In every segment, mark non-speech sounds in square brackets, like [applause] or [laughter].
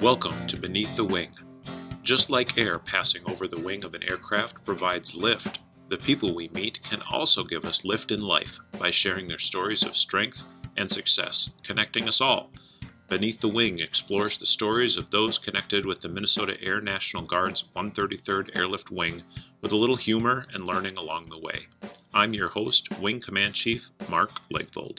Welcome to Beneath the Wing. Just like air passing over the wing of an aircraft provides lift, the people we meet can also give us lift in life by sharing their stories of strength and success, connecting us all. Beneath the Wing explores the stories of those connected with the Minnesota Air National Guard's 133rd Airlift Wing with a little humor and learning along the way. I'm your host, Wing Command Chief Mark Legvold.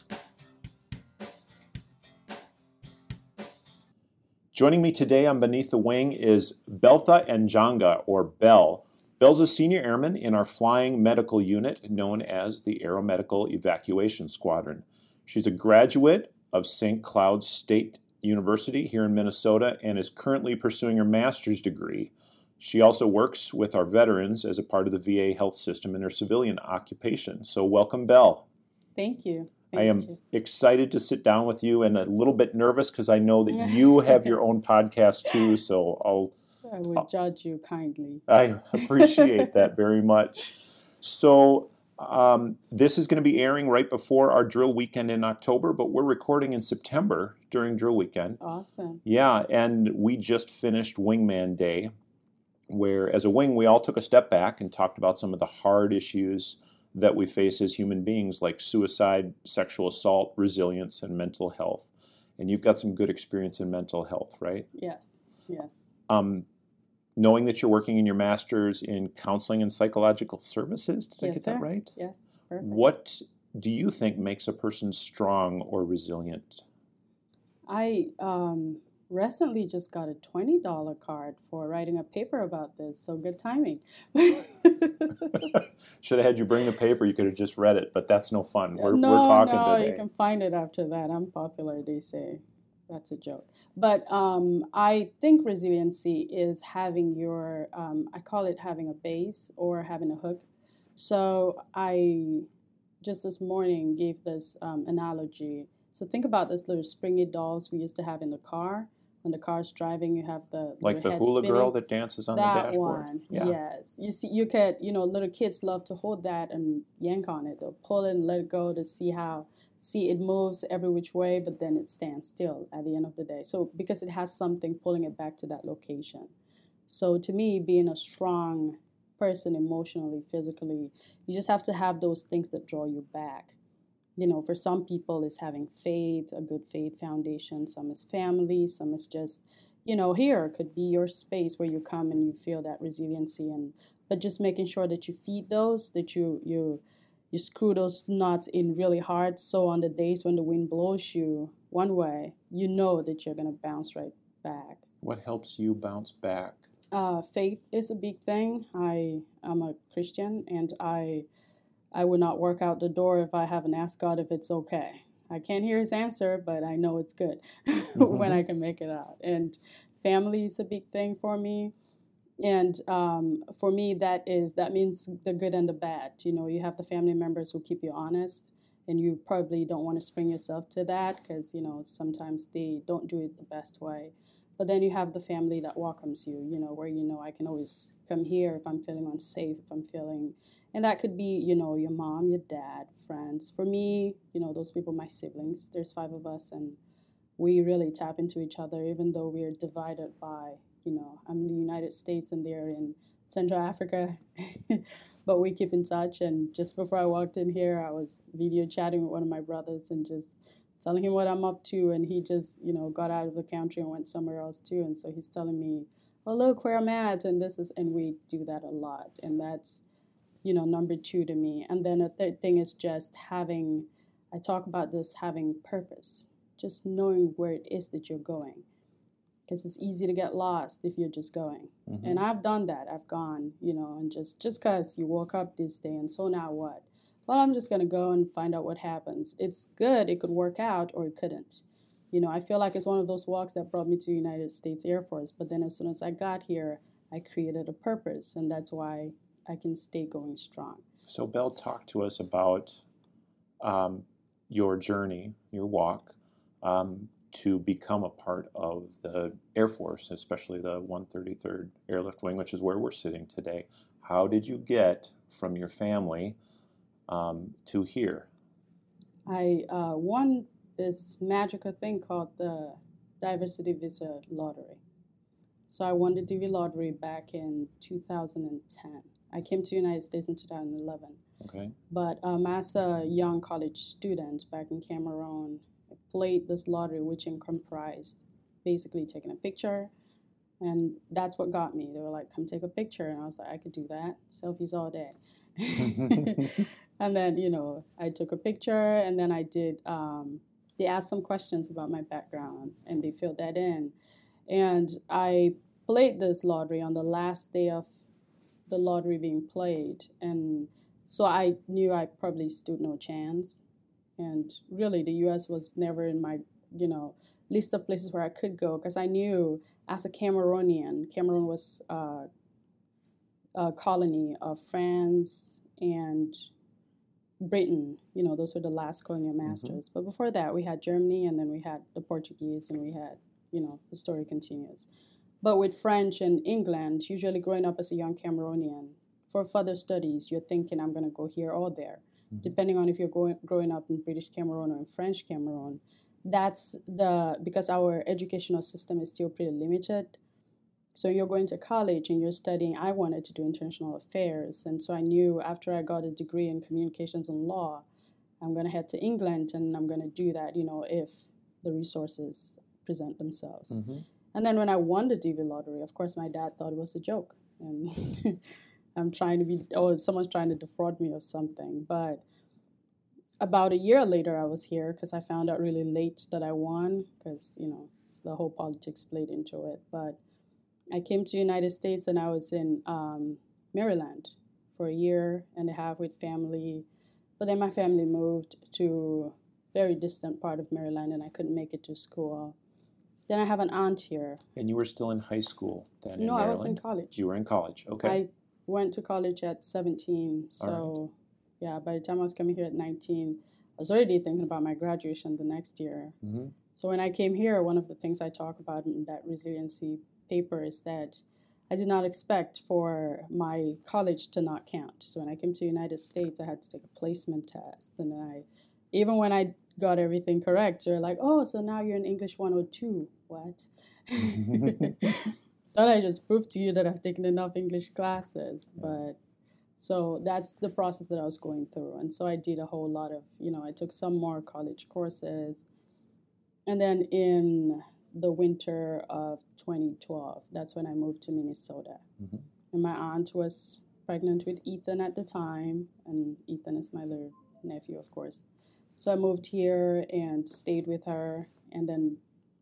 Joining me today on Beneath the Wing is Beltha Njanga, or Bell. Bell's a senior airman in our flying medical unit known as the Aeromedical Evacuation Squadron. She's a graduate of St. Cloud State University here in Minnesota and is currently pursuing her master's degree. She also works with our veterans as a part of the VA health system in her civilian occupation. So, welcome, Bell. Thank you. I am you. excited to sit down with you and a little bit nervous because I know that you [laughs] have your own podcast too. [laughs] So I'll I will judge you kindly. I appreciate that very much. So um, this is going to be airing right before our drill weekend in October, but we're recording in September during drill weekend. Awesome. Yeah, and we just finished Wingman Day, where as a wing we all took a step back and talked about some of the hard issues that we face as human beings, like suicide, sexual assault, resilience, and mental health. And you've got some good experience in mental health, right? Yes. Yes. Um, knowing that you're working in your master's in counseling and psychological services, did I get sir. that right? Yes. Perfect. What do you think makes a person strong or resilient? I um, recently just got a twenty dollar card for writing a paper about this. So good timing. [laughs] Should have had you bring the paper. You could have just read it, but that's no fun. We're, no, we're talking no, today. you can find it after that. I'm popular, they say. That's a joke. But um, I think resiliency is having your, um, I call it having a base or having a hook. So I just this morning gave this um, analogy. So think about this little springy dolls we used to have in the car. When the car's driving, you have the like the hula spinning? girl that dances on the that dashboard. one Yeah. yes. You see you could you know little kids love to hold that and yank on it. They'll pull it and let it go to see how see it moves every which way but then it stands still at the end of the day. So because it has something pulling it back to that location. So to me being a strong person emotionally physically you just have to have those things that draw you back you know for some people it's having faith a good faith foundation. Some is family some is just you know here. Could be your space where you come and you feel that resiliency and but just making sure that you feed those that you you you screw those knots in really hard so on the days when the wind blows you one way you know that you're going to bounce right back. What helps you bounce back? uh, faith is a big thing. I am a christian and i i would not work out the door if i haven't asked god if it's okay. I can't hear his answer but i know it's good [laughs] when i can make it out. And family is a big thing for me. And um, for me that is that means the good and the bad. You know you have the family members who keep you honest and you probably don't want to spring yourself to that because you know sometimes they don't do it the best way. But then you have the family that welcomes you you know where you know i can always come here if i'm feeling unsafe if i'm feeling and that could be you know your mom your dad friends. For me you know those people my siblings there's five of us and we really tap into each other even though we're divided by you know i'm in the united states and they're in central africa. [laughs] But we keep in touch and just before i walked in here i was video chatting with one of my brothers and just telling him what i'm up to and he just you know got out of the country and went somewhere else too. And so he's telling me oh look where i'm at and this is and we do that a lot. And that's you know number two to me. And then a third thing is just having i talk about this having purpose just knowing where it is that you're going. Because it's easy to get lost if you're just going. Mhm. and i've done that. I've gone you know and just just because you woke up this day and so now what? Well i'm just going to go and find out what happens. It's good. It could work out or it couldn't. You know i feel like it's one of those walks that brought me to united states air force but then as soon as i got here i created a purpose and that's why i can stay going strong So, Belle, talk to us about um, your journey, your walk um, to become a part of the Air Force, especially the 133rd Airlift Wing, which is where we're sitting today. How did you get from your family um, to here? I uh, won this magical thing called the diversity visa lottery. So I won the DV lottery back in 2010. I came to the United States in 2011. Okay. But um, as a young college student back in Cameroon, I played this lottery, which comprised basically taking a picture, and that's what got me. They were like, "Come take a picture," and I was like, "I could do that. Selfies all day." [laughs] and then you know, I took a picture, and then I did. Um, they asked some questions about my background, and they filled that in, and I played this lottery on the last day of the lottery being played, and so I knew I probably stood no chance. And really, the U.S. was never in my, you know, list of places where I could go because I knew as a Cameroonian, Cameroon was uh, a colony of France and Britain. You know, those were the last colonial mm-hmm. masters. Mm-hmm. But before that, we had Germany, and then we had the Portuguese, and we had, you know, the story continues. But with French and England, usually growing up as a young Cameroonian, for further studies, you're thinking, I'm going to go here or there. Mm-hmm. Depending on if you're going, growing up in British Cameroon or in French Cameroon, that's the because our educational system is still pretty limited. So you're going to college and you're studying. I wanted to do international affairs, and so I knew after I got a degree in communications and law, I'm going to head to England and I'm going to do that. You know, if the resources present themselves. Mm-hmm. And then when I won the DV lottery, of course, my dad thought it was a joke, and [laughs] I'm trying to be, oh, someone's trying to defraud me or something. But about a year later, I was here because I found out really late that I won because, you know, the whole politics played into it. But I came to the United States and I was in um, Maryland for a year and a half with family. But then my family moved to very distant part of Maryland and I couldn't make it to school. Then I have an aunt here. And you were still in high school then? No, I was in college. You were in college, okay. I went to college at 17. So, right. yeah, by the time I was coming here at 19, I was already thinking about my graduation the next year. Mm-hmm. So, when I came here, one of the things I talk about in that resiliency paper is that I did not expect for my college to not count. So, when I came to the United States, I had to take a placement test. And I, even when I got everything correct, they're like, oh, so now you're in English 102. What? [laughs] [laughs] thought I just proved to you that I've taken enough English classes, but so that's the process that I was going through. And so I did a whole lot of, you know, I took some more college courses. And then in the winter of 2012, that's when I moved to Minnesota. Mm-hmm. And my aunt was pregnant with Ethan at the time, and Ethan is my little nephew, of course. So I moved here and stayed with her, and then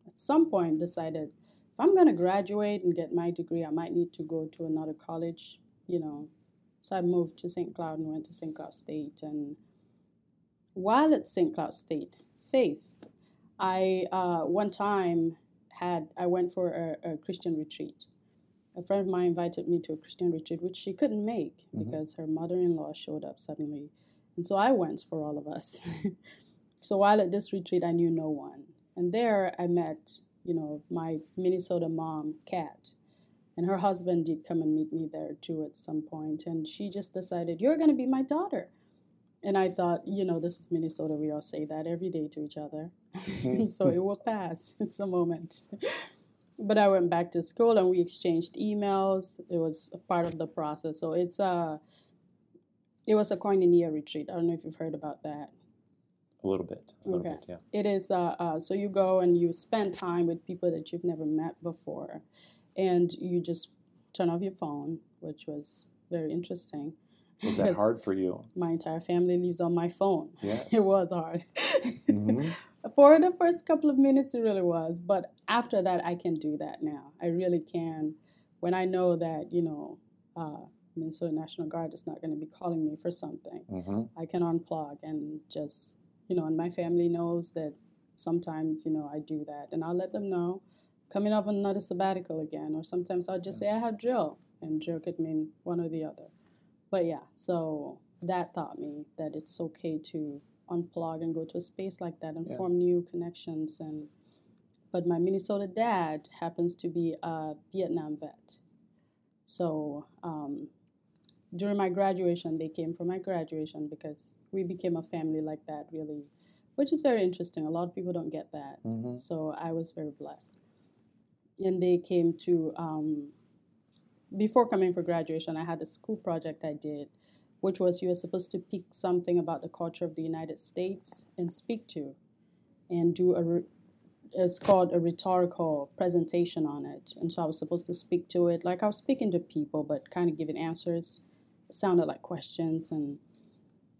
at some point decided if I'm going to graduate and get my degree, I might need to go to another college, you know. So I moved to St. Cloud and went to St. Cloud State. And while at St. Cloud State, faith, I uh, one time had I went for a, a, Christian retreat. A friend of mine invited me to a Christian retreat, which she couldn't make mm-hmm. because her mother-in-law showed up suddenly, and so I went for all of us. [laughs] so while at this retreat, I knew no one, and there I met you know, my Minnesota mom, Kat, and her husband did come and meet me there too at some point. and she just decided, You're going to be my daughter. And I thought, you know, this is Minnesota. We all say that every day to each other. [laughs] so it will pass. [laughs] It's a moment. but I went back to school and we exchanged emails. It was a part of the process. So it's a, it was a koinonia retreat. I don't know if you've heard about that. A little bit. A little okay. Bit, yeah. It is. Uh, uh, so you go and you spend time with people that you've never met before, and you just turn off your phone, which was very interesting. Was that [laughs] hard for you? My entire family lives on my phone. Yes. [laughs] It was hard. Mm-hmm. [laughs] for the first couple of minutes, it really was. But after that, I can do that now. I really can. When I know that, you know, uh, Minnesota National Guard is not going to be calling me for something, mm-hmm. I can unplug and just you know, and my family knows that sometimes, you know, I do that. And I'll let them know coming up on another sabbatical again. Or sometimes I'll just say I have drill, and drill could mean one or the other. But yeah, so that taught me that it's okay to unplug and go to a space like that and yeah. form new connections. And but my Minnesota dad happens to be a Vietnam vet, so um, during my graduation, they came for my graduation because we became a family like that, really, which is very interesting. A lot of people don't get that. Mm-hmm. So I was very blessed. and they came to um, before coming for graduation. I had a school project I did, which was you were supposed to pick something about the culture of the United States and speak to, and do a. Re- it's called a rhetorical presentation on it, and so I was supposed to speak to it like I was speaking to people, but kind of giving answers. Sounded like questions, and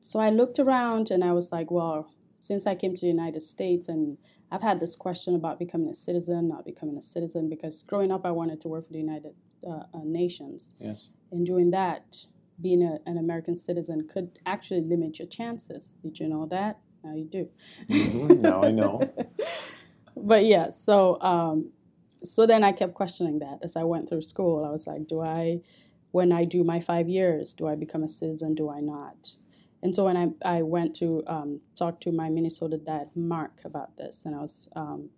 so I looked around and I was like, well, since I came to the United States and I've had this question about becoming a citizen, not becoming a citizen, because growing up I wanted to work for the United uh, uh, Nations. Yes. And doing that, being a, an American citizen could actually limit your chances. Did you know that? Now you do. Mhm, now I know. [laughs] but yeah, so um, so then I kept questioning that as I went through school. I was like, do I, when I do my five years, do I become a citizen? Do I not? And so when I, I went to um, talk to my Minnesota dad, Mark, about this, and I was um,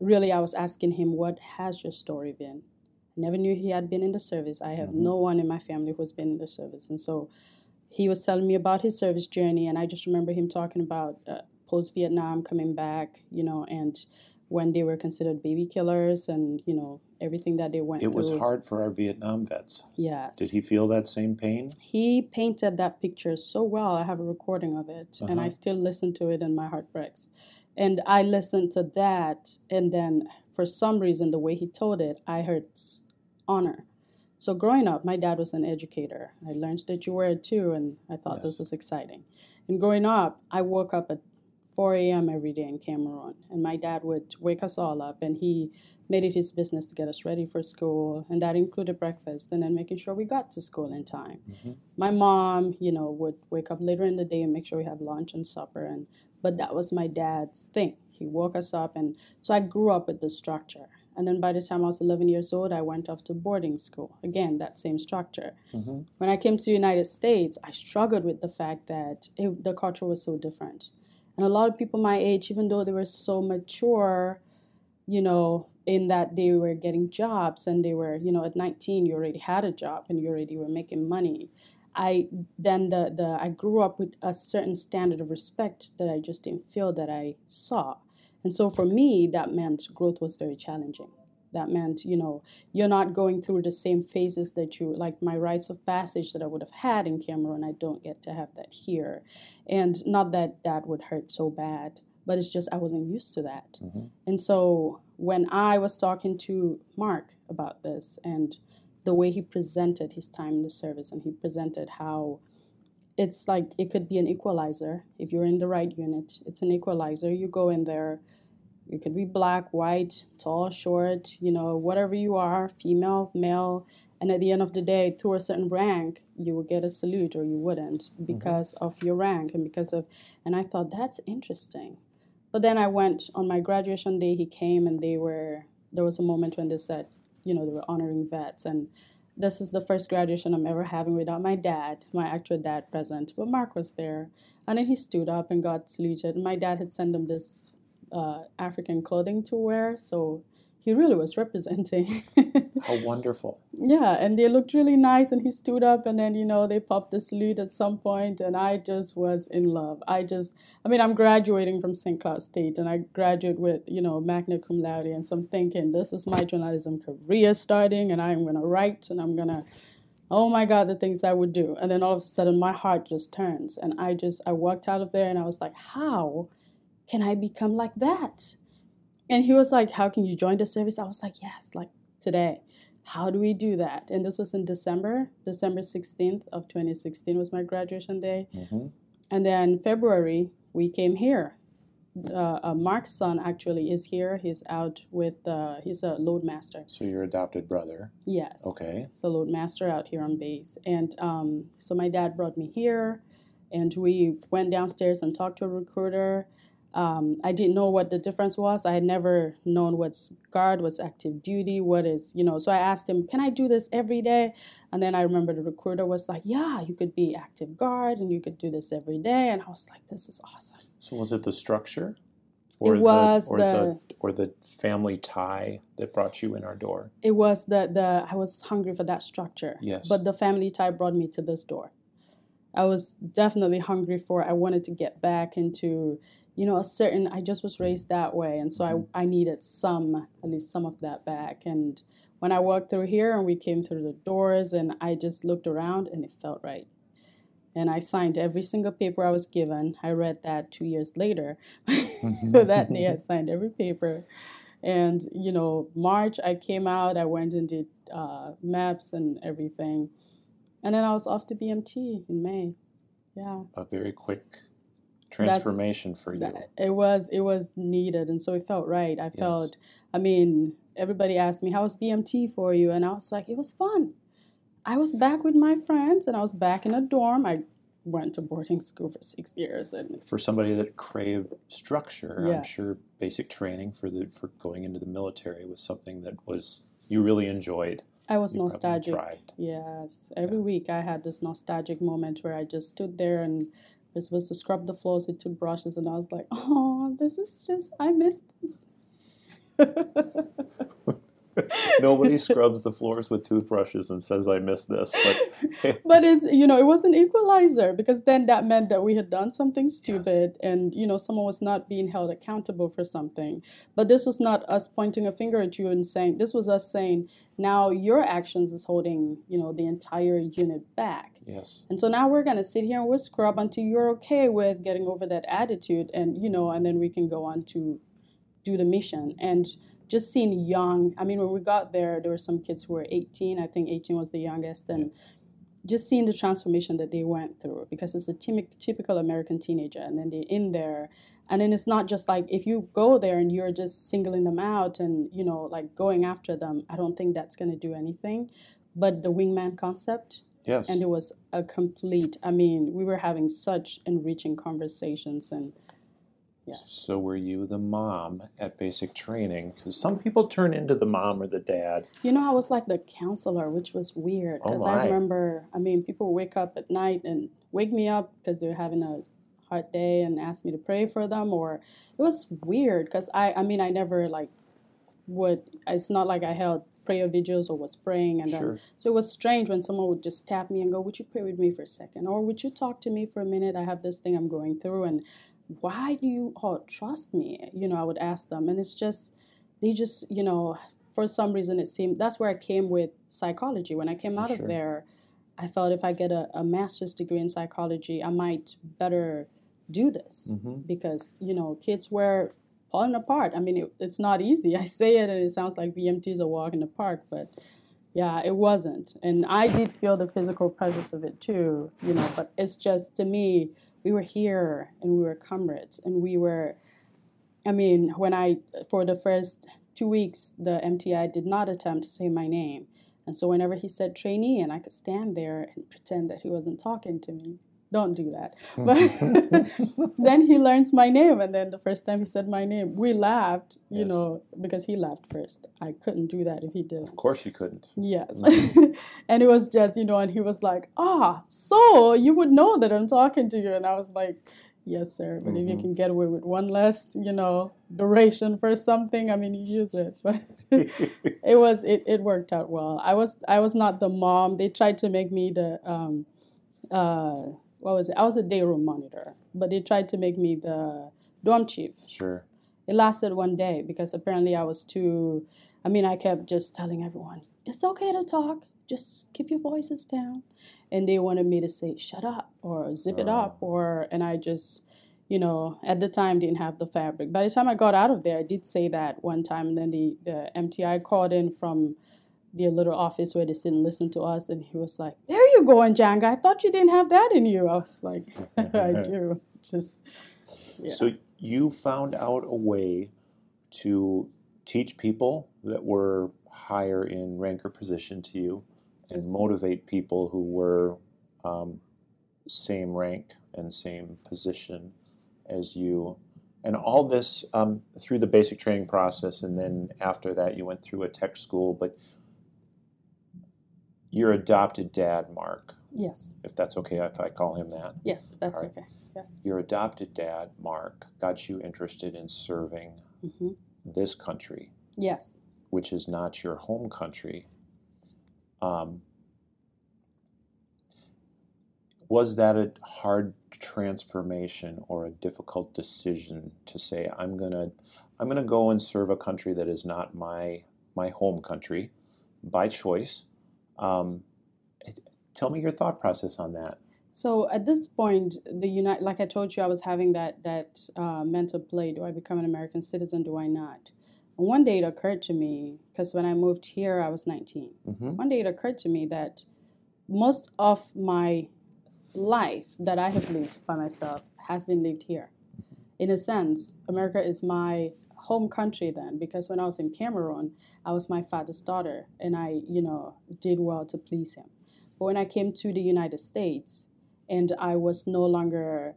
really, I was asking him, what has your story been? I never knew he had been in the service. I have Mhm. no one in my family who's been in the service. And so he was telling me about his service journey, and I just remember him talking about uh, post Vietnam coming back, you know, and when they were considered baby killers and, you know, everything that they went It through. was hard for our Vietnam vets. Yes. Did he feel that same pain? He painted that picture so well. I have a recording of it, and I Uh-huh. still listen to it, and my heart breaks. And I listened to that, and then for some reason, the way he told it, I heard honor. So growing up, my dad was an educator. I learned that you were too, and I thought Yes. this was exciting. And growing up, I woke up at 4 a.m. every day in Cameroon, and my dad would wake us all up, and he made it his business to get us ready for school, and that included breakfast, and then making sure we got to school in time Mhm. my mom, you know, would wake up later in the day and make sure we have lunch and supper and but that was my dad's thing. He woke us up and so I grew up with the structure. And then by the time I was 11 years old, I went off to boarding school. Again, that same structure. Mhm. When I came to the United States, I struggled with the fact that it, the culture was so different. And a lot of people my age, even though they were so mature, you know, in that they were getting jobs and they were, you know, at 19 you already had a job and you already were making money. I then the the I grew up with a certain standard of respect that I just didn't feel that I saw. And so for me that meant growth was very challenging. That meant, you know, you're not going through the same phases that you like my rites of passage that I would have had in Cameroon. I don't get to have that here. And not that that would hurt so bad, but it's just I wasn't used to that. Mhm. And so when I was talking to Mark about this and the way he presented his time in the service and he presented how it's like it could be an equalizer if you're in the right unit. It's an equalizer. You go in there, you could be black, white, tall, short, you know, whatever you are, female, male, and at the end of the day, through a certain rank, you would get a salute or you wouldn't mm-hmm. because of your rank and because of and I thought that's interesting. But then I went on my graduation day, he came and they were there was a moment when they said, you know, they were honoring vets and this is the first graduation I'm ever having without my dad, my actual dad present. But Mark was there. And then he stood up and got saluted. And my dad had sent him this uh, African clothing to wear. So he really was representing. [laughs] How wonderful. yeah, and they looked really nice. And he stood up and then, you know, they popped the salute at some point, And I just was in love. I just, I mean, I'm graduating from St. Cloud State and I graduate with, you know, magna cum laude. And so I'm thinking, this is my journalism career starting and I'm going to write and I'm going to, oh my God, the things I would do. And then all of a sudden my heart just turns. And I just, I walked out of there and I was like, how can I become like that? And he was like, how can you join the service? I was like, yes, like today. How do we do that? And this was in December, December 16th of 2016 was my graduation day. Mhm. And then February, we came here. Uh, uh, Mark's son actually is here. He's out with, uh, he's a load master. So your adopted brother. Yes. Okay. He's a load master out here on base. And um, so my dad brought me here and we went downstairs and talked to a recruiter. Um, I didn't know what the difference was. I had never known what's guard, what's active duty, what is, you know. So I asked him, Can I do this every day? And then I remember the recruiter was like, Yeah, you could be active guard and you could do this every day. And I was like, This is awesome. So was it the structure? It was or the- or the family tie that brought you in our door. It was the, the I was hungry for that structure. Yes. But the family tie brought me to this door. I was definitely hungry for I wanted to get back into you know, a certain, I just was raised that way. And so Mhm. I, I needed some, at least some of that back. And when I walked through here and we came through the doors and I just looked around and it felt right. And I signed every single paper I was given. I read that two years later. [laughs] that day I [laughs] signed every paper. And, you know, March I came out, I went and did uh, MEPS and everything. And then I was off to BMT in May. Yeah. a very quick transformation for you. That- it was it was needed and so it felt right. I felt i mean everybody asked me how was bmt for you? And i was like it was fun. I was back with my friends and i was back in a dorm. I went to boarding school for six years and for somebody that craved structure, I'm sure basic training for the for going into the military was something that was you really enjoyed. i was You nostalgic. yes. Every week i had this nostalgic moment where i just stood there and was to scrub the floors with toothbrushes and i was like oh this is just i miss this [laughs] [laughs] Nobody scrubs the floors with toothbrushes and says I missed this, but [laughs] but it's you know it was an equalizer because then that meant that we had done something stupid and you know someone was not being held accountable for something. But this was not us pointing a finger at you and saying this was us saying now your actions is holding you know the entire unit back. Yes. and so now we're going to sit here and we'll scrub until you're okay with getting over that attitude and you know and then we can go on to do the mission. And just seeing young i mean when we got there there were some kids who were 18 i think 18 was the youngest and just seeing the transformation that they went through because it's a typical american teenager and then they're in there and then it's not just like if you go there and you're just singling them out and you know like going after them i don't think that's going to do anything but the wingman concept Yes. and it was a complete i mean we were having such enriching conversations and yes So were you the mom at basic training? Because some people turn into the mom or the dad. you know i was like the counselor which was weird Oh, because my. i remember i mean people wake up at night and wake me up because they're having a hard day and ask me to pray for them or it was weird because i i mean i never like would it's not like i held prayer vigils or was praying and uh, then So it was strange when someone would just tap me and go, Would you pray with me for a second? Or would you talk to me for a minute? I have this thing I'm going through. And why do you all trust me? You know, I would ask them. And it's just, they just, you know, for some reason it seemed that's where I came with psychology. When I came out Sure. of there, I thought if I get a, a master's degree in psychology, I might better do this hmm because, you know, kids were falling apart. I mean, it, it's not easy. I say it and it sounds like BMT is a walk in the park, but yeah, it wasn't. And I did feel the physical presence of it too, you know, but it's just to me, we were here and we were comrades and we were, I mean, when I, for the first two weeks, the MTI did not attempt to say my name. And so whenever he said trainee, and I could stand there and pretend that he wasn't talking to me. Don't do that. [laughs] But [laughs] then he learns my name, and then the first time he said my name, we laughed, you Yes. know, because he laughed first. I couldn't do that if he did. Of course you couldn't. Yes. [laughs] and it was just, you know, and he was like, ah, so you would know that I'm talking to you. And I was like, yes, sir. But if you Mhm. can get away with one less, you know, duration for something, I mean, you use it. But it was, it, it worked out well. I was, I was not the mom. They tried to make me the, um, uh, what was it? I was a day room monitor, but they tried to make me the dorm chief sure. it lasted one day because apparently I was too. I mean, I kept just telling everyone, it's okay to talk, just keep your voices down. And they wanted me to say, shut up or zip it Oh. up, or, and I just, you know, at the time didn't have the fabric. By the time I got out of there, I did say that one time, and then the, the MTI called in from the little office where they sit and listen to us, and he was like, there you go, Njanga, I thought you didn't have that in you. I was like, [laughs] I do. [laughs] Just, yeah. So you found out a way to teach people that were higher in rank or position to you and Yes. motivate people who were um, same rank and same position as you. And all this um, through the basic training process, and then after that, you went through a tech school. But your adopted dad, Mark, yes, if that's okay if I call him that, yes, that's right. okay. Yes. your adopted dad, Mark, got you interested in serving hmm this country, Yes. which is not your home country. Um, was that a hard transformation or a difficult decision to say I'm gonna I'm gonna go and serve a country that is not my my home country by choice? Um, tell me your thought process on that. So at this point, the United, like I told you, I was having that that uh, mental play: Do I become an American citizen? Do I not? And one day it occurred to me because when I moved here, I was 19. Mm-hmm. One day it occurred to me that most of my life that I have lived by myself has been lived here. In a sense, America is my home country then because when I was in Cameroon, I was my father's daughter and I, you know, did well to please him. But when I came to the United States and I was no longer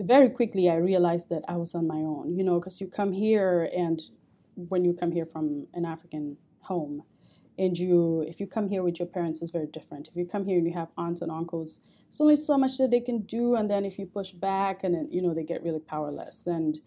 very quickly I realized that I was on my own, you know, because you come here and when you come here from an African home, and you if you come here with your parents it's very different if you come here and you have aunts and uncles there's only so much that they can do and then if you push back and then you know they get really powerless and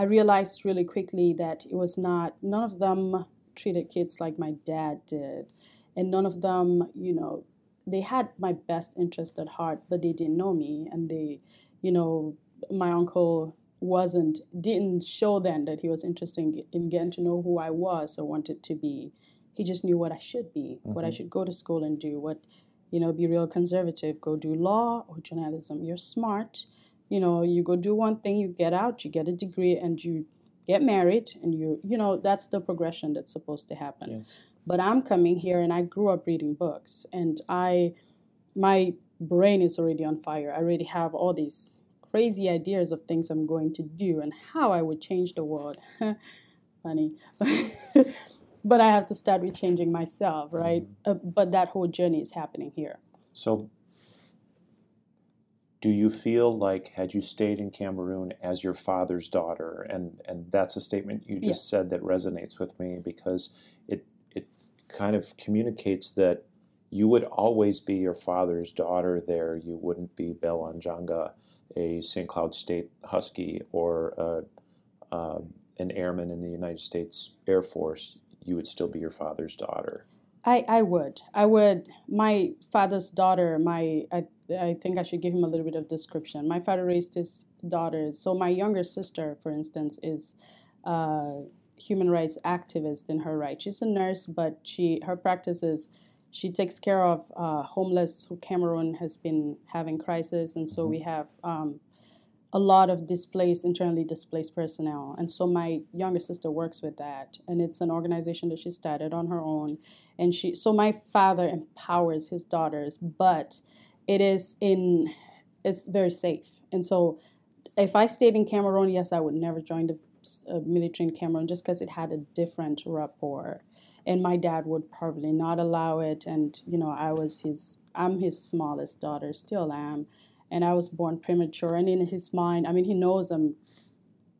i realized really quickly that it was not none of them treated kids like my dad did and none of them you know they had my best interest at heart but they didn't know me and they you know my uncle wasn't didn't show then that he was interested in, in getting to know who i was or wanted to be he just knew what I should be, mm-hmm. what I mm-hmm. should go to school and do, what, you know, be real conservative, go do law or journalism. You're smart. You know, you go do one thing, you get out, you get a degree, and you get married, and you, you know, that's the progression that's supposed to happen. Yes. But I'm coming here and I grew up reading books, and I, my brain is already on fire. I already have all these crazy ideas of things I'm going to do and how I would change the world. [laughs] Funny. [laughs] but I have to start rechanging myself, right? Mm-hmm. Uh, but that whole journey is happening here. So, do you feel like had you stayed in Cameroon as your father's daughter, and and that's a statement you just said that resonates with me because it it kind of communicates that you would always be your father's daughter there. You wouldn't be Belle Njanga, a St. Cloud State Husky, or a, uh, an airman in the United States Air Force you would still be your father's daughter. I, I would. I would. My father's daughter, my I, I think I should give him a little bit of description. My father raised his daughters. So my younger sister, for instance, is a human rights activist in her right. She's a nurse, but she her practice is she takes care of uh, homeless. Who Cameroon has been having crisis, and so mm-hmm. we have um, a lot of displaced, internally displaced personnel. And so my younger sister works with that. And it's an organization that she started on her own. And she so my father empowers his daughters, but it is in it's very safe. And so if I stayed in Cameroon, yes, I would never join the uh, military in Cameroon just because it had a different rapport. And my dad would probably not allow it. And, you know, I was his, I'm his smallest daughter, still am and I was born premature. And in his mind, I mean, he knows I'm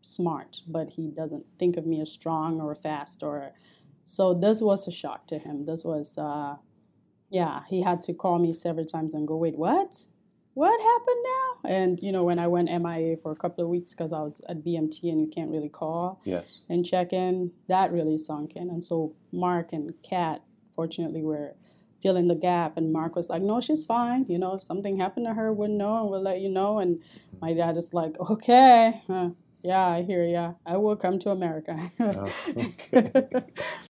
smart, but he doesn't think of me as strong or fast or. So this was a shock to him. This was, uh, yeah, he had to call me several times and go, wait, what? What happened now? And you know, when I went MIA for a couple of weeks because I was at BMT and you can't really call yes. and check in, that really sunk in. And so Mark and Kat, fortunately, were filling the gap. And Mark was like, no, she's fine. You know, if something happened to her, we'll know and we'll let you know. And my dad is like, okay, uh, yeah, I hear ya. I will come to America. oh, [laughs]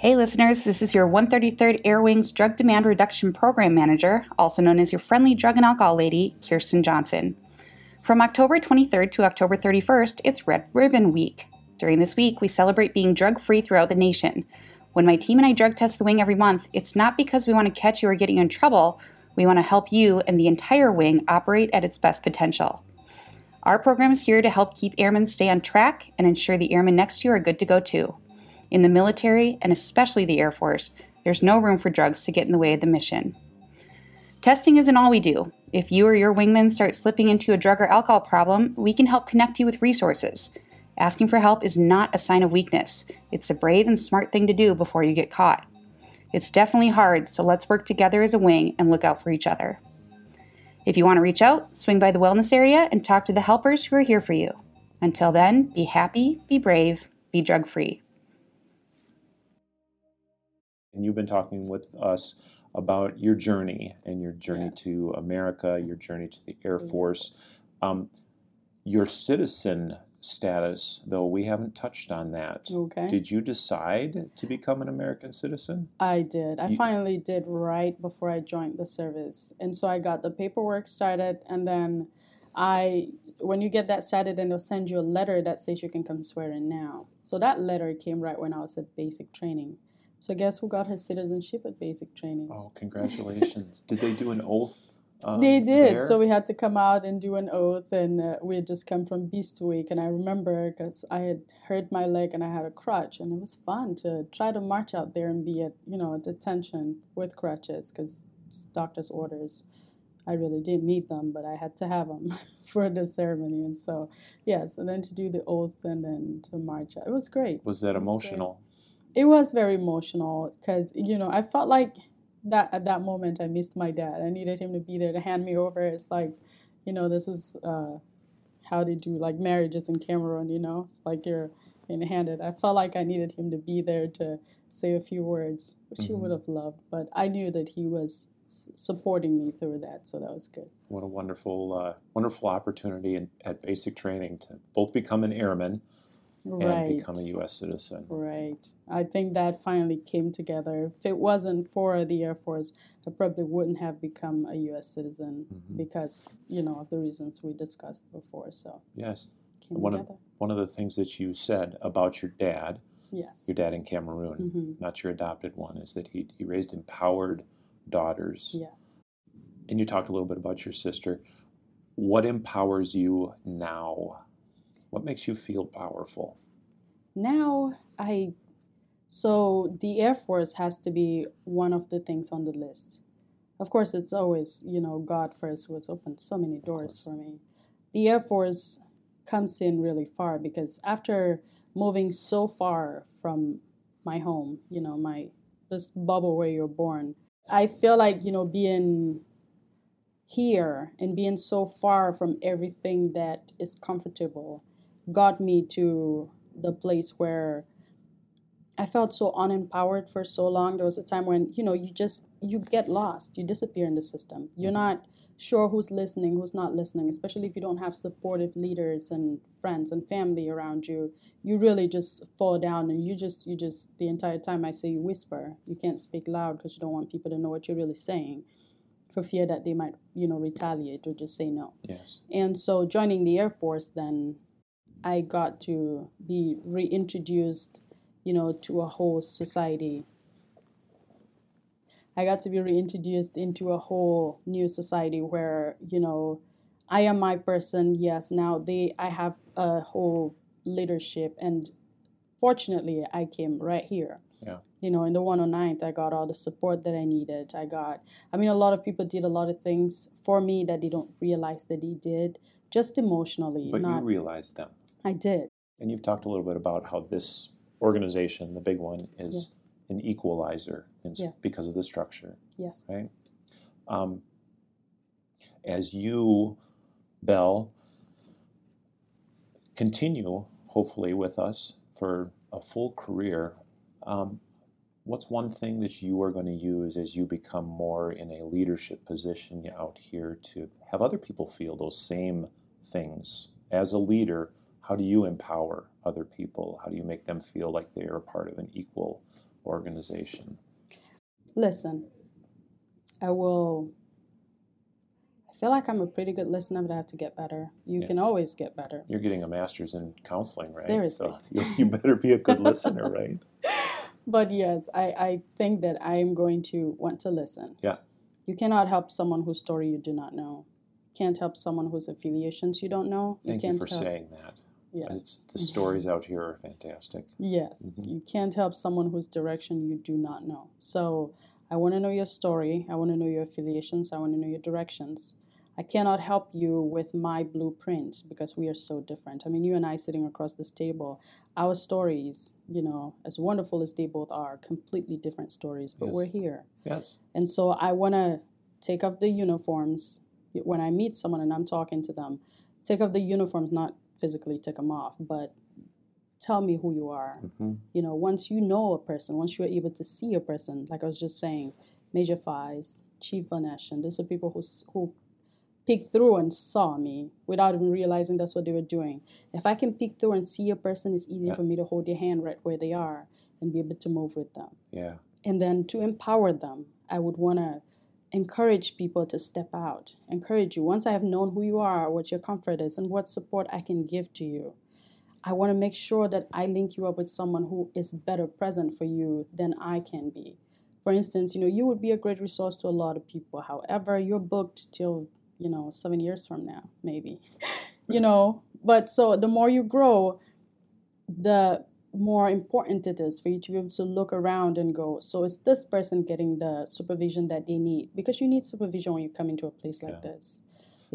Hey, listeners, this is your 133rd Air Wings Drug Demand Reduction Program Manager, also known as your friendly drug and alcohol lady, Kirsten Johnson. From October 23rd to October 31st, it's Red Ribbon Week. During this week, we celebrate being drug free throughout the nation. When my team and I drug test the wing every month, it's not because we want to catch you or get you in trouble. We want to help you and the entire wing operate at its best potential. Our program is here to help keep airmen stay on track and ensure the airmen next to you are good to go too. In the military, and especially the Air Force, there's no room for drugs to get in the way of the mission. Testing isn't all we do. If you or your wingman start slipping into a drug or alcohol problem, we can help connect you with resources. Asking for help is not a sign of weakness. It's a brave and smart thing to do before you get caught. It's definitely hard, so let's work together as a wing and look out for each other. If you want to reach out, swing by the wellness area and talk to the helpers who are here for you. Until then, be happy, be brave, be drug free. And you've been talking with us about your journey and your journey Yes. to America, your journey to the Air Air Force. Um, your citizen status, though, we haven't touched on that. Okay. Did you decide to become an American citizen? I did. I You- finally did right before I joined the service. And so I got the paperwork started and then I when you get that started then they'll send you a letter that says you can come swear in now. So that letter came right when I was at basic training. So guess who got his citizenship at basic training? Oh, congratulations. [laughs] Did they do an oath? Um, They did. there? So we had to come out and do an oath, and uh, we had just come from Beast Week. And I remember because I had hurt my leg and I had a crutch, and it was fun to try to march out there and be at you know at detention with crutches because doctor's orders. I really didn't need them, but I had to have them [laughs] for the ceremony. And so, yes, and then to do the oath and then to march out. It was great. was that It was great. It was very emotional because you know I felt like that at that moment I missed my dad. I needed him to be there to hand me over. It's like, you know, this is uh, how they do like marriages in Cameroon. You know, it's like you're being handed. I felt like I needed him to be there to say a few words, which he Mhm. would have loved. But I knew that he was s- supporting me through that, so that was good. What a wonderful, uh, wonderful opportunity in, at basic training to both become an airman and become a U.S. citizen. Right. I think that finally came together. If it wasn't for the Air Force, I probably wouldn't have become a U.S. citizen Mhm. because, you know, of the reasons we discussed before. So Yes. One of- together. One of the things that you said about your dad, yes. your dad in Cameroon, hmm not your adopted one, is that he, he raised empowered daughters. Yes. And you talked a little bit about your sister. What empowers you now? What makes you feel powerful? Now I, so the Air Force has to be one of the things on the list. Of course, it's always, you know, God first who has opened so many doors for me. The Air Force comes in really far because after moving so far from my home, you know, my this bubble where you're born, I feel like, you know, being here and being so far from everything that is comfortable got me to the place where I felt so unempowered for so long. There was a time when, you know, you just you get lost. You disappear in the system. You're mm-hmm. not sure who's listening, who's not listening, especially if you don't have supportive leaders and friends and family around you. You really just fall down and you just you just the entire time I say you whisper. You can't speak loud because you don't want people to know what you're really saying for fear that they might, you know, retaliate or just say no. Yes. And so joining the Air Force, then I got to be reintroduced, you know, to a whole society. I got to be reintroduced into a whole new society where, you know, I am my person. Yes, now they I have a whole leadership and fortunately I came right here. Yeah. You know, in the 109th, I got all the support that I needed. I got, I mean, a lot of people did a lot of things for me that they don't realize that they did, just emotionally. But not, you realize them. I did. And you've talked a little bit about how this organization, the big one, is Yes. an equalizer in, Yes. because of the structure, Yes. right? Um, as you, Bell, continue, hopefully, with us for a full career, um, what's one thing that you are going to use as you become more in a leadership position out here to have other people feel those same things? As a leader, how do you empower other people? How do you make them feel like they are a part of an equal organization? Listen, I will. I feel like I'm a pretty good listener, but I have to get better. You can always get better. You're getting a master's in counseling, right? Seriously. So [laughs] you, you better be a good listener, [laughs] right? But yes, I, I think that I am going to want to listen. Yeah. You cannot help someone whose story you do not know. Can't help someone whose affiliations you don't know. Thank you can't for help. saying that. Yes. It's, the stories out here are fantastic. Yes, Mhm. you can't help someone whose direction you do not know. So I want to know your story. I want to know your affiliations. I want to know your directions. I cannot help you with my blueprint because we are so different. I mean, you and I sitting across this table, our stories, you know, as wonderful as they both are, completely different stories, but Yes. we're here. Yes. And so I want to take off the uniforms when I meet someone and I'm talking to them. Take off the uniforms, not physically take them off, but tell me who you are. hmm You know, once you know a person, once you're able to see a person, like I was just saying, Major Fies, Chief Vanesh, and these are people who who peeked through and saw me without even realizing that's what they were doing. If I can peek through and see a person, it's easier Yeah. for me to hold their hand right where they are and be able to move with them. Yeah. And then to empower them, I would want to encourage people to step out, encourage you. Once I have known who you are, what your comfort is, and what support I can give to you, I want to make sure that I link you up with someone who is better present for you than I can be. For instance, you know, you would be a great resource to a lot of people. However, you're booked till, you know, seven years from now, maybe. [laughs] you know, but so the more you grow, the more important it is for you to be able to look around and go, so is this person getting the supervision that they need? Because you need supervision when you come into a place like Yeah. this.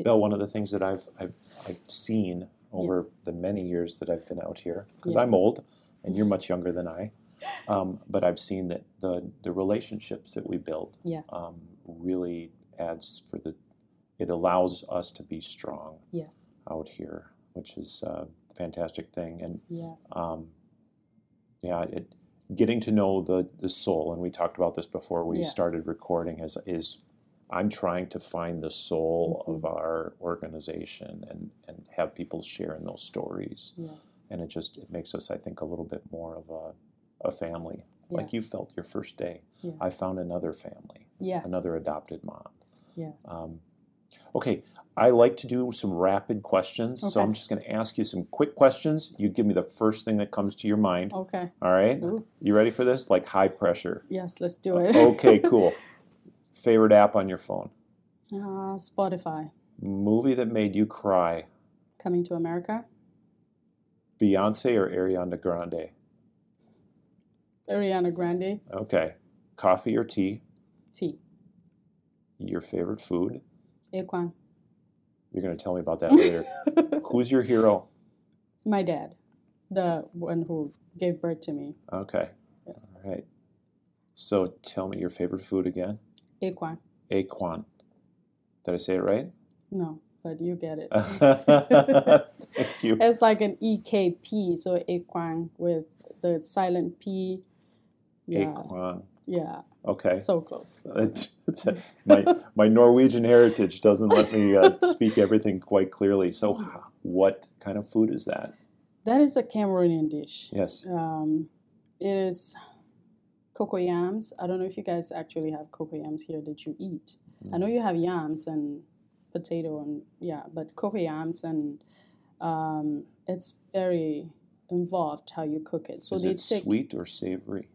Bill, one of the things that I've I've, I've seen over Yes. the many years that I've been out here, because Yes. I'm old and you're much younger than I, um, but I've seen that the the relationships that we build yes, um, really adds for the. It allows us to be strong yes, out here, which is a fantastic thing, and yes, um, yeah, it getting to know the the soul, and we talked about this before we Yes. started recording. Is is I'm trying to find the soul Mm-hmm. of our organization and and have people share in those stories, yes, and it just it makes us, I think, a little bit more of a a family, like you felt your first day. Yes. I found another family, yes, another adopted mom. yes. Um, okay, I like to do some rapid questions, so I'm just going to ask you some quick questions. You give me the first thing that comes to your mind. okay, All right, Ooh. you ready for this? Like high pressure. yes, let's do it. Okay, [laughs] cool. Favorite app on your phone? Uh, Spotify, Movie that made you cry? Coming to America, Beyonce or Ariana Grande? Ariana Grande, Okay. Coffee or tea? Tea. Your favorite food? Aquan. You're going to tell me about that later. [laughs] Who's your hero? My dad, the one who gave birth to me. Okay. Yes, All right. So tell me your favorite food again. Aquan. Aquan. Did I say it right? No, but you get it. [laughs] Thank you. It's like an EKP, so Aquan with the silent P. Yeah, Aquan. Yeah, Okay. so close. It's, it's a, [laughs] my, my Norwegian heritage doesn't let me uh, speak everything quite clearly. So, [laughs] what kind of food is that? That is a Cameroonian dish. Yes. Um, it is cocoa yams. I don't know if you guys actually have cocoa yams here that you eat. I know you have yams and potato and yeah, but cocoa yams and um, it's very involved how you cook it. So is they it take sweet or savory?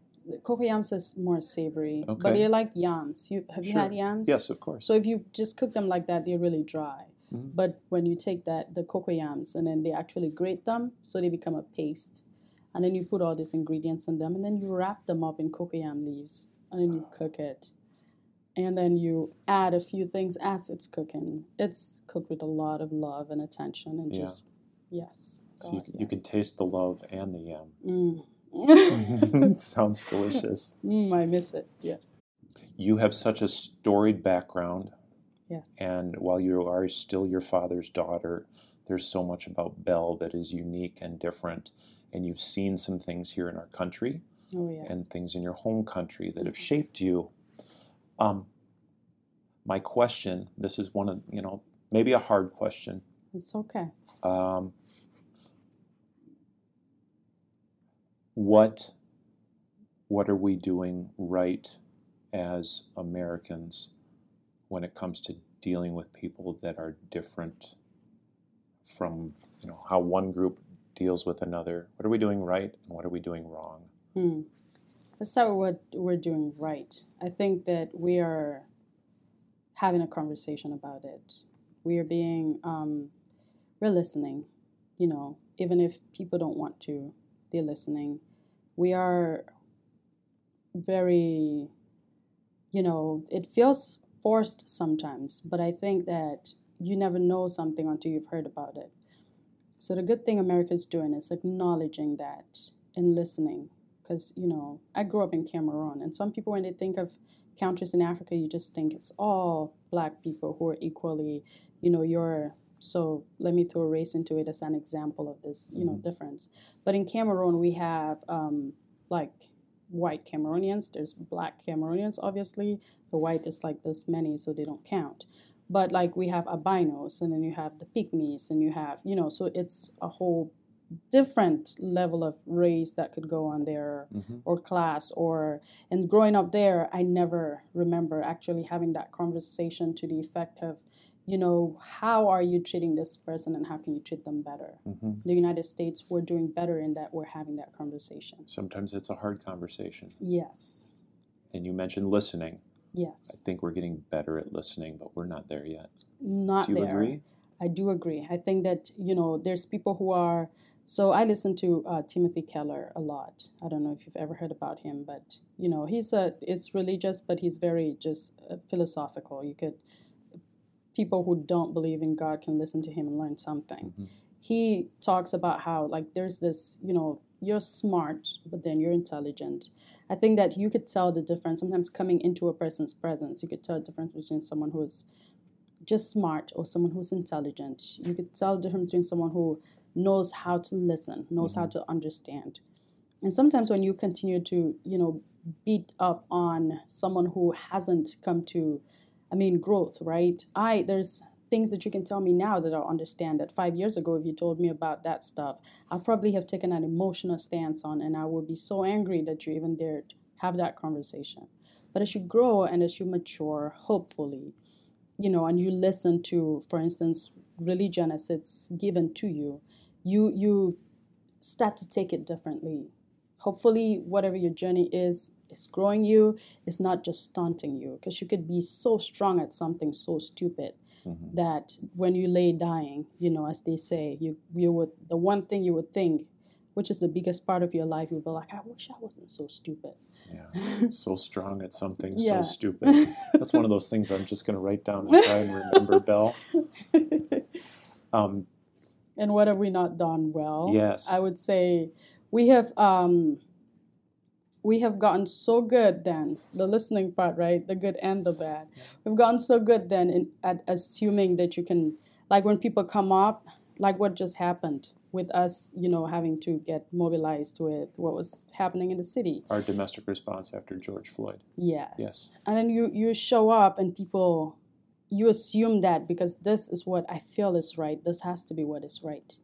Cocoa yams is more savory, but Okay. they're like yams. You have you had yams? Yes, of course. So if you just cook them like that, they're really dry. Mhm. But when you take that the cocoa yams and then they actually grate them, so they become a paste, and then you put all these ingredients in them, and then you wrap them up in cocoa yam leaves, and then you cook it, and then you add a few things as it's cooking. It's cooked with a lot of love and attention, and Yeah. just yes. so you, God, you can yes. taste the love and the yam. Mm. [laughs] [laughs] Sounds delicious. mm, I miss it. Yes. You have such a storied background, Yes. and while you are still your father's daughter, there's so much about Belle that is unique and different. And you've seen some things here in our country oh yes. and things in your home country that have shaped you. Um, my question this is one of, you know, maybe a hard question. it's okay. Um, what what are we doing right as Americans when it comes to dealing with people that are different from you know how one group deals with another? What are we doing right and what are we doing wrong? Hmm. Let's start with what we're doing right. I think that we are having a conversation about it. We are being, um, we're listening, you know, even if people don't want to, they're listening. We are very, you know, it feels forced sometimes, but I think that you never know something until you've heard about it. So the good thing America is doing is acknowledging that and listening because you know I grew up in Cameroon, and some people when they think of countries in Africa, you just think it's all black people who are equally, you know, you're. So let me throw race into it as an example of this, you know, difference. But in Cameroon, we have um, like white Cameroonians, there's black Cameroonians, obviously. The white is like this many, so they don't count. But like we have albinos, and then you have the pygmies, and you have, you know, so it's a whole different level of race that could go on there Mm-hmm. or class or and growing up there i never remember actually having that conversation to the effect of you know how are you treating this person and how can you treat them better hmm the united states we're doing better in that we're having that conversation Sometimes it's a hard conversation. yes And you mentioned listening. Yes. I think we're getting better at listening, but we're not there yet. not there. Do you there agree? I do agree. I think that you know there's people who are. So I listen to uh, Timothy Keller a lot. I don't know if you've ever heard about him, but you know he's a it's religious, but he's very just uh, philosophical. You could people who don't believe in God can listen to him and learn something. Mhm. He talks about how like there's this you know you're smart, but then you're intelligent. I think that you could tell the difference sometimes coming into a person's presence. You could tell the difference between someone who is just smart or someone who's intelligent. You could tell the difference between someone who knows how to listen, knows how to understand. And sometimes when you continue to, you know, beat up on someone who hasn't come to, I mean, growth, right? I, there's things that you can tell me now that I'll understand that five years ago, if you told me about that stuff, I'll probably have taken an emotional stance on and I would be so angry that you even dared have that conversation. But as you grow and as you mature, hopefully, you know, and you listen to, for instance, religion as it's given to you, you you start to take it differently. Hopefully, whatever your journey is, is growing you. It's not just stunting you, because you could be so strong at something so stupid Mhm. that when you lay dying, you know, as they say, you you would the one thing you would think, which is the biggest part of your life, you'd be like, I wish I wasn't so stupid. Yeah. [laughs] so strong at something Yeah. so stupid. That's one of those things I'm just going to write down and try and remember, [laughs] Bell. Um, and what have we not done well? yes. I would say we have um, we have gotten so good then the listening part, right? The good and the bad. We've gotten so good then in, at assuming that you can, like when people come up, like what just happened with us, you know, having to get mobilized with what was happening in the city. Our domestic response after George Floyd. Yes. Yes. And then you you show up and people you assume that because this is what I feel is right, this has to be what is right.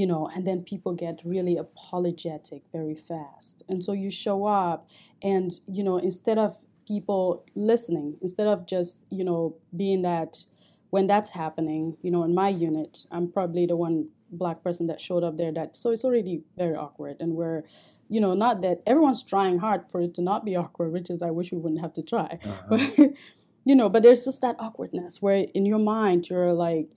You know, and then people get really apologetic very fast. And so you show up and you know, instead of people listening, instead of just, you know, being that when that's happening, you know, in my unit, I'm probably the one black person that showed up there that so it's already very awkward and we're you know not that everyone's trying hard for it to not be [laughs] awkward which is i wish we wouldn't have to try Uh-huh. but [laughs] you know but there's just that awkwardness where in your mind you're like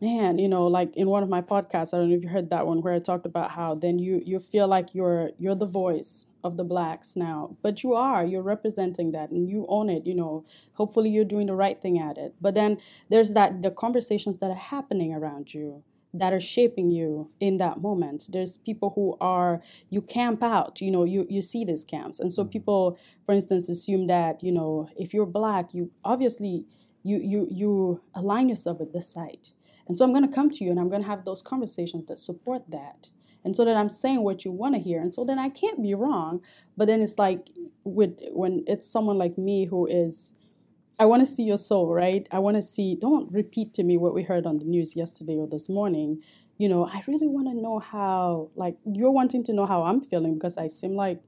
man you know like in one of my podcasts i don't know if you heard that one where i talked about how then you you feel like you're you're the voice of the blacks now but you are you're representing that and you own it you know. Hopefully you're doing the right thing at it. But then there's that the conversations that are happening around you that are shaping you in that moment. There's people who are you camp out you know you you see these camps. And so mm-hmm. people for instance assume that you know if you're black you obviously you you you align yourself with this side and so i'm going to come to you and i'm going to have those conversations that support that and so that i'm saying what you want to hear and so then i can't be wrong but then it's like with when it's someone like me who is I want to see your soul, right? I want to see, don't repeat to me what we heard on the news yesterday or this morning. You know, I really want to know how, like, you're wanting to know how I'm feeling because I seem like,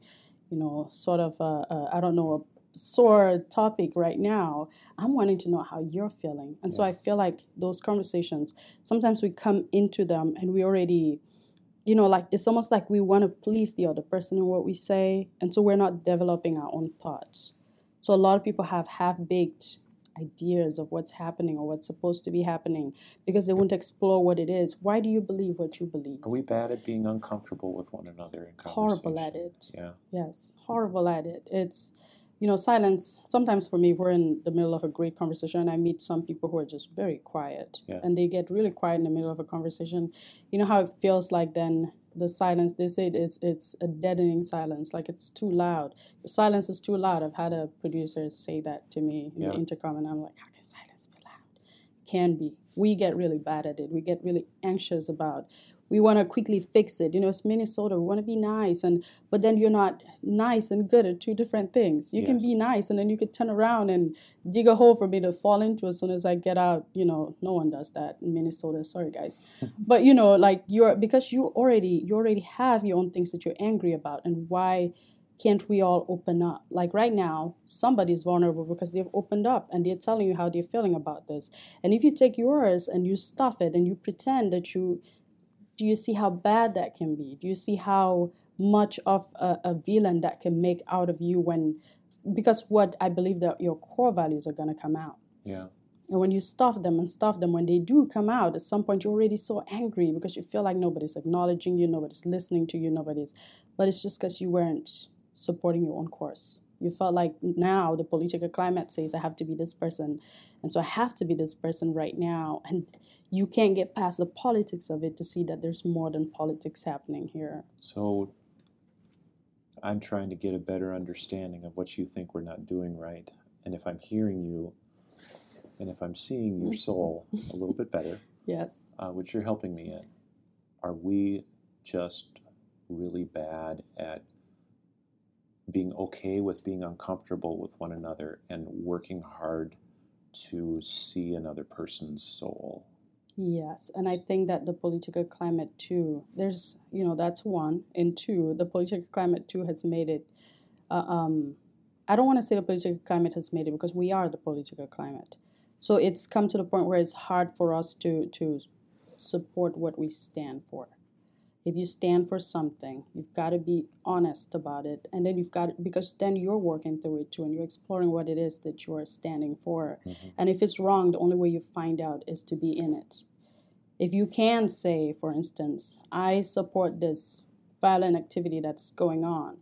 you know, sort of, a, a, I don't know, sore topic right now. I'm wanting to know how you're feeling. And so I feel like those conversations, sometimes we come into them and we already, you know, like, it's almost like we want to please the other person in what we say. And so we're not developing our own thoughts. So a lot of people have half baked ideas of what's happening or what's supposed to be happening because they won't explore what it is. Why do you believe what you believe? Are we bad at being uncomfortable with one another in conversation? Horrible at it. Yeah. Yes, horrible at it. It's, you know, silence. Sometimes for me, we're in the middle of a great conversation, and I meet some people who are just very quiet, Yeah. and they get really quiet in the middle of a conversation. You know how it feels like then the silence. They say it's it's a deadening silence, like it's too loud. The silence is too loud. I've had a producer say that to me in Yeah. the intercom, and I'm like, how can silence be loud? Can be. We get really bad at it. We get really anxious about. We want to quickly fix it. You know, it's Minnesota. We want to be nice, and but then you're not nice and good at two different things. You yes. can be nice, and then you could turn around and dig a hole for me to fall into as soon as I get out. You know, no one does that in Minnesota. Sorry, guys, [laughs] but you know, like you're because you already you already have your own things that you're angry about, and why can't we all open up? Like right now, somebody's vulnerable because they've opened up and they're telling you how they're feeling about this. And if you take yours and you stuff it and you pretend that you do you see how bad that can be? Do you see how much of a, a villain that can make out of you when because what I believe that your core values are gonna come out. Yeah. And when you stuff them and stuff them, when they do come out, at some point you're already so angry because you feel like nobody's acknowledging you, nobody's listening to you, nobody's. But it's just because you weren't supporting your own course. You felt like now the political climate says I have to be this person, and so I have to be this person right now. And you can't get past the politics of it to see that there's more than politics happening here. So I'm trying to get a better understanding of what you think we're not doing right. And if I'm hearing you, and if I'm seeing your soul a little bit better, [laughs] yes, uh, which you're helping me in, are we just really bad at being okay with being uncomfortable with one another and working hard to see another person's soul. Yes, and I think that the political climate too. There's, you know, that's one, and two, the political climate too has made it. Uh, um, I don't want to say the political climate has made it because we are the political climate. So it's come to the point where it's hard for us to to support what we stand for if you stand for something you've got to be honest about it and then you've got because then you're working through it too and you're exploring what it is that you're standing for mm-hmm. and if it's wrong the only way you find out is to be in it if you can say for instance i support this violent activity that's going on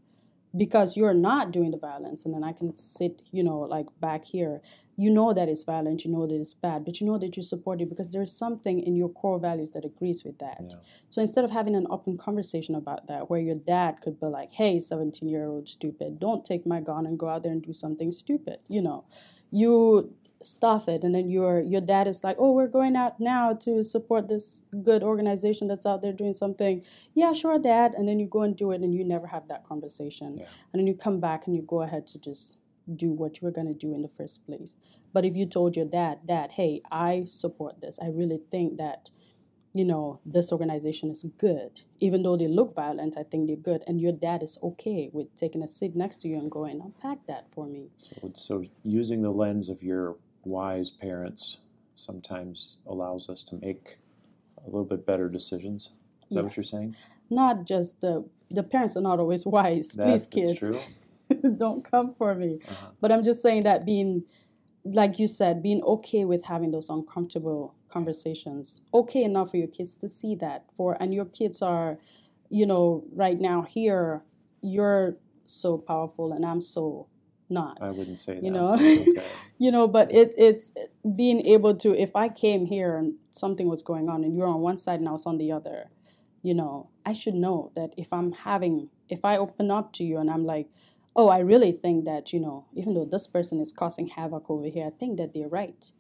because you're not doing the violence and then i can sit you know like back here. You know that it's violent you know that it's bad but you know that you support it because there's something in your core values that agrees with that. Yeah. so instead of having an open conversation about that where your dad could be like hey 17 year old stupid don't take my gun and go out there and do something stupid you know. You stuff it and then your your dad is like oh we're going out now to support this good organization that's out there doing something. Yeah sure dad. And then you go and do it and you never have that conversation. Yeah. and then you come back and you go ahead to just do what you were going to do in the first place. But if you told your dad dad hey i support this. I really think that you know this organization is good even though they look violent i think they're good and your dad is okay with taking a seat next to you and going unpack that for me. So, so using the lens of your wise parents sometimes allows us to make a little bit better decisions. Is yes. that what you're saying? Not just the the parents are not always wise. That, Please, kids, [laughs] don't come for me. Uh-huh. But I'm just saying that being, like you said, being okay with having those uncomfortable conversations, okay enough for your kids to see that. For and your kids are, you know, right now here, you're so powerful and I'm so not. I wouldn't say that. you know, okay. [laughs] you know, but it, it's being able to. If I came here and something was going on, and you're on one side and I was on the other, you know, I should know that if I'm having, if I open up to you and I'm like, oh, I really think that you know, even though this person is causing havoc over here, I think that they're right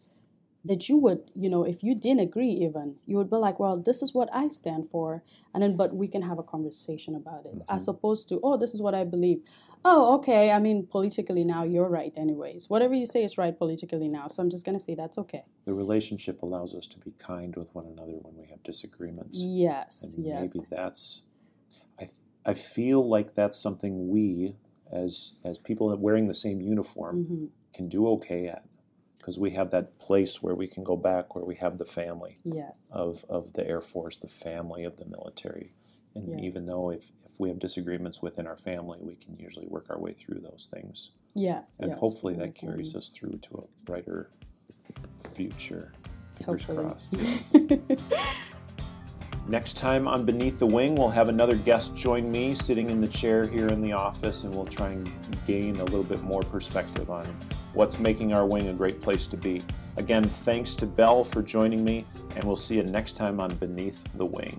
that you would, you know, if you didn't agree even, you would be like, well, this is what I stand for. And then, but we can have a conversation about it mm-hmm. as opposed to, oh, this is what I believe. Oh, okay. I mean, politically now, you're right, anyways. Whatever you say is right politically now. So I'm just going to say that's okay. The relationship allows us to be kind with one another when we have disagreements. Yes, and yes. Maybe that's, I, I feel like that's something we, as, as people wearing the same uniform, mm-hmm. can do okay at because we have that place where we can go back where we have the family yes. of, of the Air Force, the family of the military. And yes. even though if, if we have disagreements within our family, we can usually work our way through those things. Yes. And yes, hopefully that carries us through to a brighter future. Fingers hopefully. crossed. [laughs] Yes. [laughs] Next time on Beneath the Wing, we'll have another guest join me sitting in the chair here in the office, and we'll try and gain a little bit more perspective on what's making our wing a great place to be. Again, thanks to Bell for joining me, and we'll see you next time on Beneath the Wing.